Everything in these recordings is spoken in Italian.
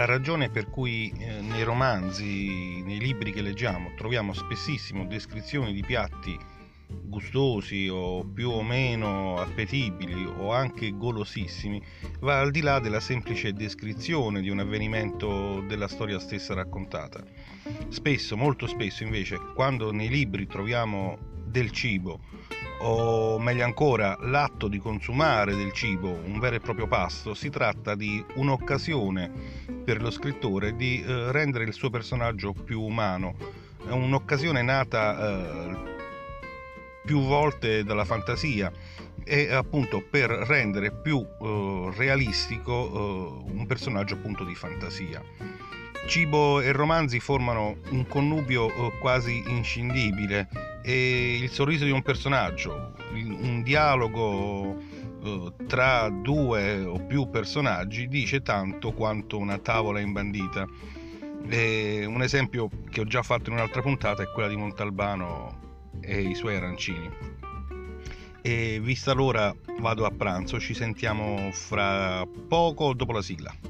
La ragione per cui eh, nei romanzi, nei libri che leggiamo, troviamo spessissimo descrizioni di piatti gustosi o più o meno appetibili o anche golosissimi va al di là della semplice descrizione di un avvenimento della storia stessa raccontata. Spesso, molto spesso invece, quando nei libri troviamo del cibo o meglio ancora l'atto di consumare del cibo, un vero e proprio pasto, si tratta di un'occasione per lo scrittore di eh, rendere il suo personaggio più umano, è un'occasione nata eh, più volte dalla fantasia e appunto per rendere più eh, realistico eh, un personaggio appunto di fantasia. Cibo e romanzi formano un connubio eh, quasi inscindibile e il sorriso di un personaggio, un dialogo eh, tra due o più personaggi dice tanto quanto una tavola imbandita. E un esempio che ho già fatto in un'altra puntata è quella di Montalbano e i suoi arancini. E vista l'ora vado a pranzo, ci sentiamo fra poco dopo la sigla.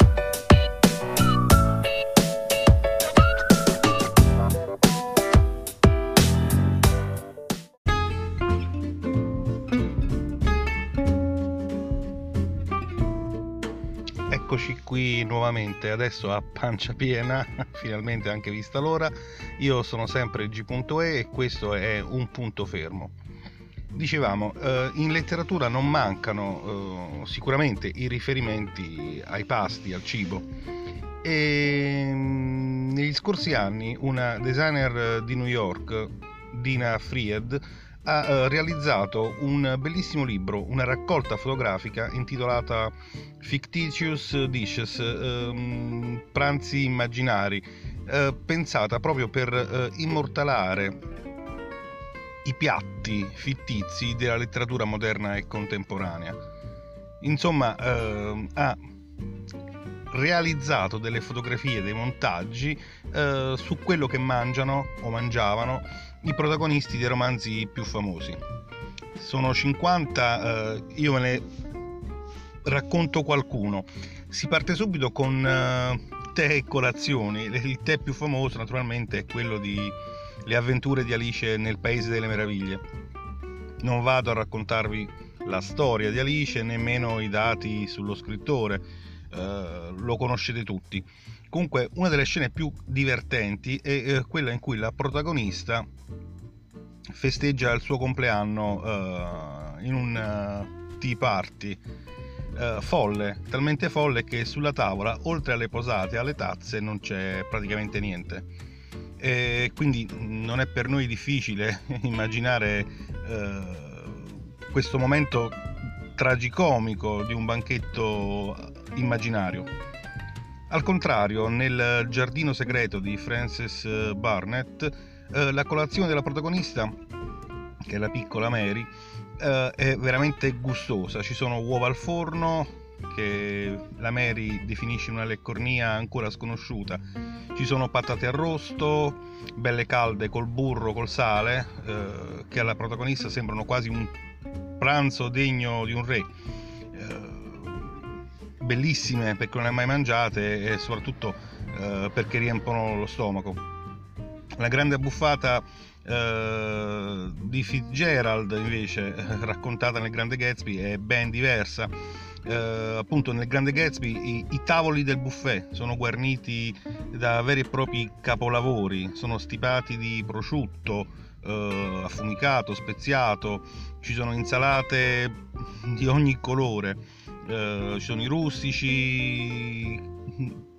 Nuovamente, adesso a pancia piena, finalmente anche vista l'ora. Io sono sempre G.E e questo è un punto fermo. Dicevamo, eh, in letteratura non mancano eh, sicuramente i riferimenti ai pasti, al cibo. E mm, negli scorsi anni una designer di New York, Dina Fried, ha eh, realizzato un bellissimo libro, una raccolta fotografica intitolata Fictitious Dishes, ehm, pranzi immaginari, eh, pensata proprio per eh, immortalare i piatti fittizi della letteratura moderna e contemporanea. Insomma, eh, ha realizzato delle fotografie, dei montaggi eh, su quello che mangiano o mangiavano i protagonisti dei romanzi più famosi. Sono 50, eh, io ve ne racconto qualcuno. Si parte subito con eh, tè e colazioni. Il tè più famoso naturalmente è quello di Le avventure di Alice nel Paese delle Meraviglie. Non vado a raccontarvi la storia di Alice, nemmeno i dati sullo scrittore, eh, lo conoscete tutti. Comunque, una delle scene più divertenti è eh, quella in cui la protagonista festeggia il suo compleanno eh, in un uh, tea party uh, folle, talmente folle che sulla tavola, oltre alle posate e alle tazze, non c'è praticamente niente. E quindi non è per noi difficile immaginare uh, questo momento tragicomico di un banchetto immaginario. Al contrario, nel giardino segreto di Frances eh, Barnett, eh, la colazione della protagonista, che è la piccola Mary, eh, è veramente gustosa. Ci sono uova al forno, che la Mary definisce una leccornia ancora sconosciuta. Ci sono patate arrosto, belle calde col burro, col sale, eh, che alla protagonista sembrano quasi un pranzo degno di un re bellissime perché non le hai mai mangiate e soprattutto eh, perché riempiono lo stomaco. La grande abbuffata eh, di Fitzgerald invece raccontata nel Grande Gatsby è ben diversa. Eh, appunto nel Grande Gatsby i, i, tavoli del buffet sono guarniti da veri e propri capolavori, sono stipati di prosciutto, eh, affumicato, speziato, ci sono insalate di ogni colore eh, ci sono i rustici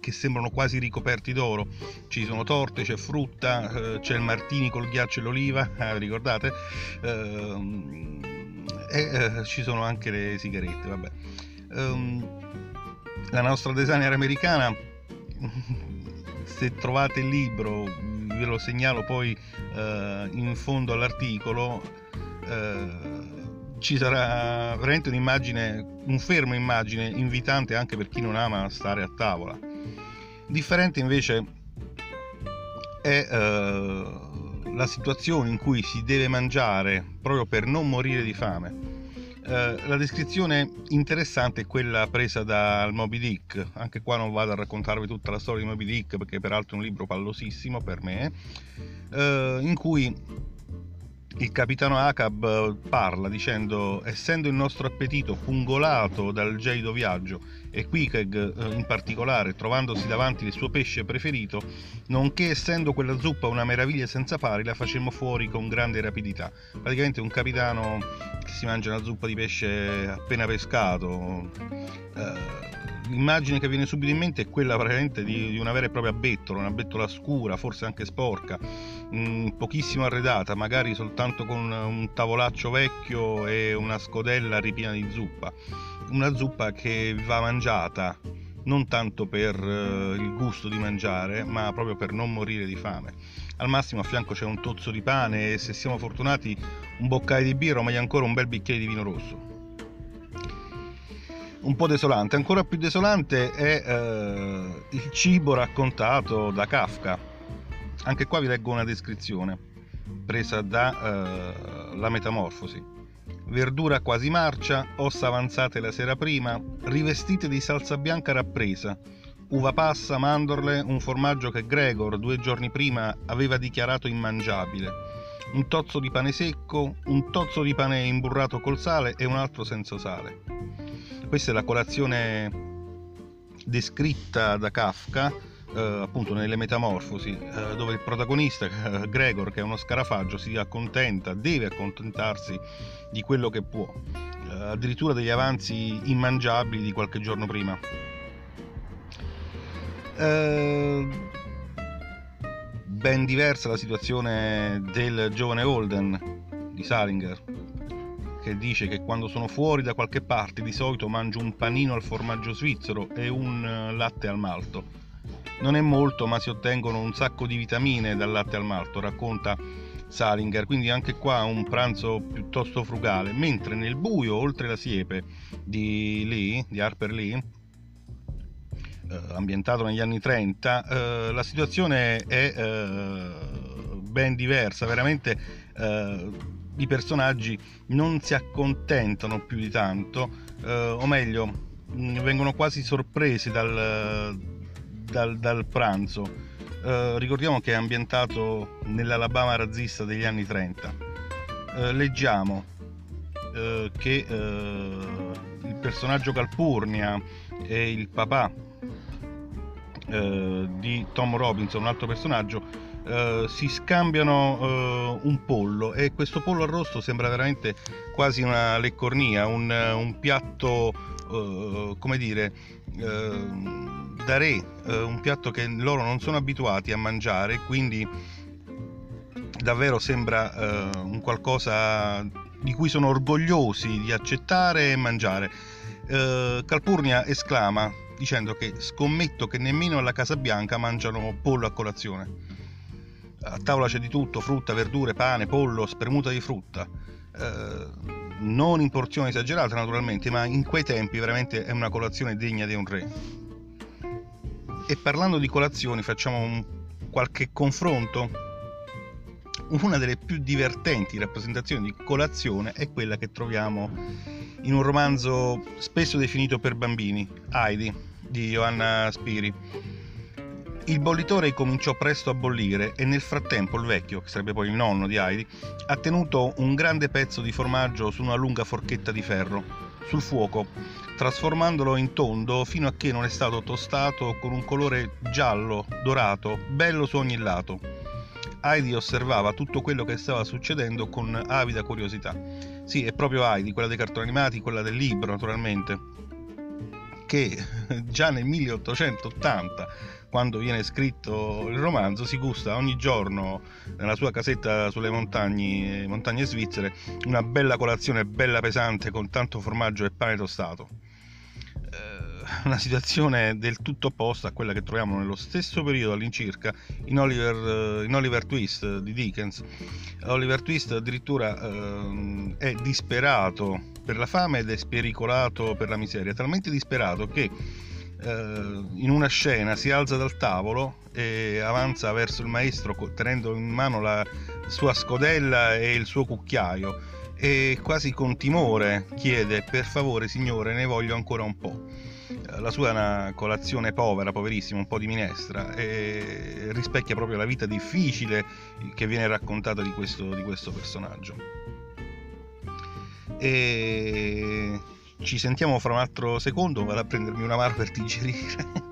che sembrano quasi ricoperti d'oro, ci sono torte, c'è frutta, eh, c'è il martini col ghiaccio e l'oliva, eh, ricordate? Ehm, e eh, ci sono anche le sigarette, vabbè. Um, la nostra designer americana, se trovate il libro, ve lo segnalo poi uh, in fondo all'articolo, uh, ci sarà veramente un'immagine, un fermo immagine invitante anche per chi non ama stare a tavola. Differente invece è eh, la situazione in cui si deve mangiare proprio per non morire di fame. Eh, la descrizione interessante è quella presa dal Moby Dick, anche qua non vado a raccontarvi tutta la storia di Moby Dick perché peraltro è un libro pallosissimo per me, eh, in cui il capitano Acab eh, parla dicendo essendo il nostro appetito pungolato dal gelido viaggio e Quikeg eh, in particolare trovandosi davanti il suo pesce preferito nonché essendo quella zuppa una meraviglia senza pari la facemmo fuori con grande rapidità. Praticamente un capitano che si mangia una zuppa di pesce appena pescato eh, l'immagine che viene subito in mente è quella praticamente di, di una vera e propria bettola, una bettola scura, forse anche sporca, mh, mm, pochissimo arredata, magari soltanto con un tavolaccio vecchio e una scodella ripiena di zuppa. Una zuppa che va mangiata non tanto per uh, il gusto di mangiare, ma proprio per non morire di fame. Al massimo a fianco c'è un tozzo di pane e se siamo fortunati un boccale di birra o meglio ancora un bel bicchiere di vino rosso un po' desolante. Ancora più desolante è eh, il cibo raccontato da Kafka. Anche qua vi leggo una descrizione presa da eh, La Metamorfosi. Verdura quasi marcia, ossa avanzate la sera prima, rivestite di salsa bianca rappresa, uva passa, mandorle, un formaggio che Gregor due giorni prima aveva dichiarato immangiabile, un tozzo di pane secco, un tozzo di pane imburrato col sale e un altro senza sale questa è la colazione descritta da Kafka appunto nelle Metamorfosi eh, dove il protagonista eh, Gregor che è uno scarafaggio si accontenta deve accontentarsi di quello che può eh, addirittura degli avanzi immangiabili di qualche giorno prima eh, ben diversa la situazione del giovane Holden di Salinger che dice che quando sono fuori da qualche parte di solito mangio un panino al formaggio svizzero e un eh, latte al malto. Non è molto, ma si ottengono un sacco di vitamine dal latte al malto, racconta Salinger, quindi anche qua un pranzo piuttosto frugale, mentre nel buio, oltre la siepe di Lee, di Harper Lee, eh, ambientato negli anni 30, eh, la situazione è eh, ben diversa, veramente eh, i personaggi non si accontentano più di tanto, eh, o meglio, vengono quasi sorpresi dal, dal, dal pranzo. Eh, ricordiamo che è ambientato nell'Alabama razzista degli anni 30. Eh, leggiamo eh, che eh, il personaggio Calpurnia e il papà eh, di Tom Robinson, un altro personaggio, Uh, si scambiano uh, un pollo e questo pollo arrosto sembra veramente quasi una leccornia, un, un piatto, uh, come dire, da re, un piatto che loro non sono abituati a mangiare, quindi davvero sembra un qualcosa di cui sono orgogliosi di accettare e mangiare. Calpurnia esclama dicendo che scommetto che nemmeno alla Casa Bianca mangiano pollo a colazione a tavola c'è di tutto, frutta, verdure, pane, pollo, spremuta di frutta. Eh, non in porzioni esagerate naturalmente, ma in quei tempi veramente è una colazione degna di un re. E parlando di colazioni facciamo un, qualche confronto. Una delle più divertenti rappresentazioni di colazione è quella che troviamo in un romanzo spesso definito per bambini, Heidi, di Johanna Spiri il bollitore cominciò presto a bollire e nel frattempo il vecchio, che sarebbe poi il nonno di Heidi, ha tenuto un grande pezzo di formaggio su una lunga forchetta di ferro, sul fuoco, trasformandolo in tondo fino a che non è stato tostato con un colore giallo, dorato, bello su ogni lato. Heidi osservava tutto quello che stava succedendo con avida curiosità. Sì, è proprio Heidi, quella dei cartoni animati, quella del libro, naturalmente, che già nel 1880 quando viene scritto il romanzo si gusta ogni giorno nella sua casetta sulle montagne, montagne svizzere una bella colazione bella pesante con tanto formaggio e pane tostato. Eh, una situazione del tutto opposta a quella che troviamo nello stesso periodo all'incirca in Oliver, in Oliver Twist di Dickens. Oliver Twist addirittura eh, è disperato per la fame ed è spericolato per la miseria, talmente disperato che eh, in una scena si alza dal tavolo e avanza verso il maestro tenendo in mano la sua scodella e il suo cucchiaio e quasi con timore chiede per favore signore ne voglio ancora un po'. Eh, la sua è una colazione povera, poverissima, un po' di minestra e rispecchia proprio la vita difficile che viene raccontata di questo, di questo personaggio. E ci sentiamo fra un altro secondo, vado a prendermi una mano per digerire.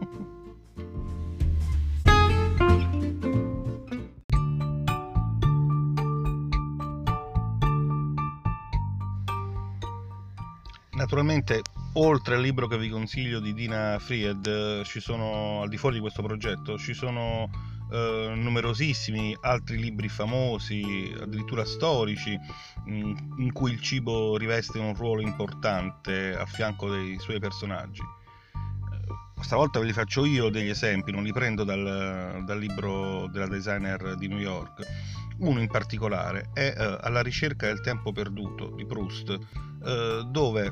Naturalmente, oltre al libro che vi consiglio di Dina Fried, ci sono, al di fuori di questo progetto, ci sono eh, numerosissimi altri libri famosi, addirittura storici, in, in cui il cibo riveste un ruolo importante a fianco dei suoi personaggi. Eh, stavolta ve li faccio io degli esempi, non li prendo dal, dal libro della designer di New York. Uno in particolare è uh, Alla ricerca del tempo perduto di Proust, uh, dove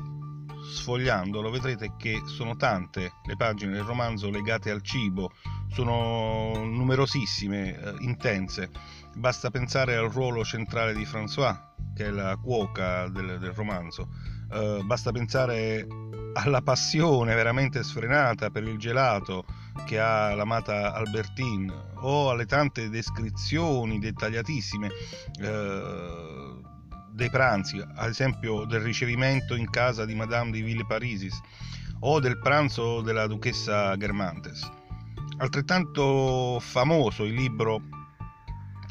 sfogliandolo vedrete che sono tante le pagine del romanzo legate al cibo, sono numerosissime, eh, intense. Basta pensare al ruolo centrale di François, che è la cuoca del, del romanzo. Eh, basta pensare alla passione veramente sfrenata per il gelato che ha l'amata Albertine o alle tante descrizioni dettagliatissime eh, dei pranzi, ad esempio del ricevimento in casa di Madame di Villeparisis o del pranzo della duchessa Germantes. Altrettanto famoso il libro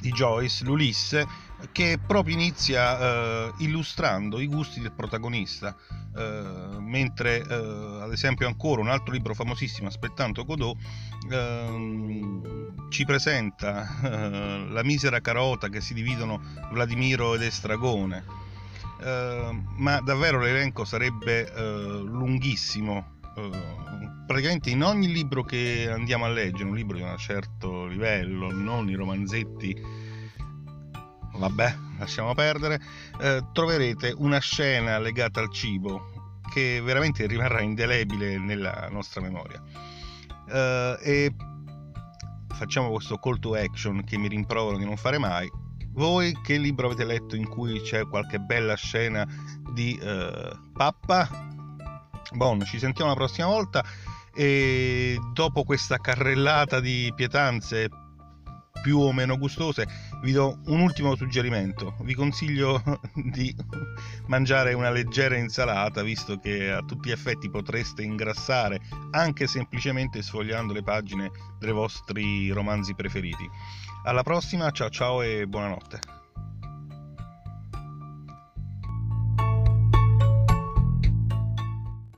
di Joyce, l'Ulisse, che proprio inizia eh, illustrando i gusti del protagonista, eh, mentre eh, ad esempio ancora un altro libro famosissimo, Aspettando Godot, ehm, ci presenta eh, la misera carota che si dividono Vladimiro ed Estragone, eh, ma davvero l'elenco sarebbe eh, lunghissimo. Praticamente in ogni libro che andiamo a leggere, un libro di un certo livello, non i romanzetti vabbè, lasciamo perdere, eh, troverete una scena legata al cibo che veramente rimarrà indelebile nella nostra memoria. Eh, e facciamo questo call to action che mi rimprovero di non fare mai. Voi che libro avete letto in cui c'è qualche bella scena di eh, pappa? Bon, ci sentiamo la prossima volta e dopo questa carrellata di pietanze più o meno gustose, vi do un ultimo suggerimento. Vi consiglio di mangiare una leggera insalata, visto che a tutti gli effetti potreste ingrassare anche semplicemente sfogliando le pagine dei vostri romanzi preferiti. Alla prossima, ciao ciao e buonanotte.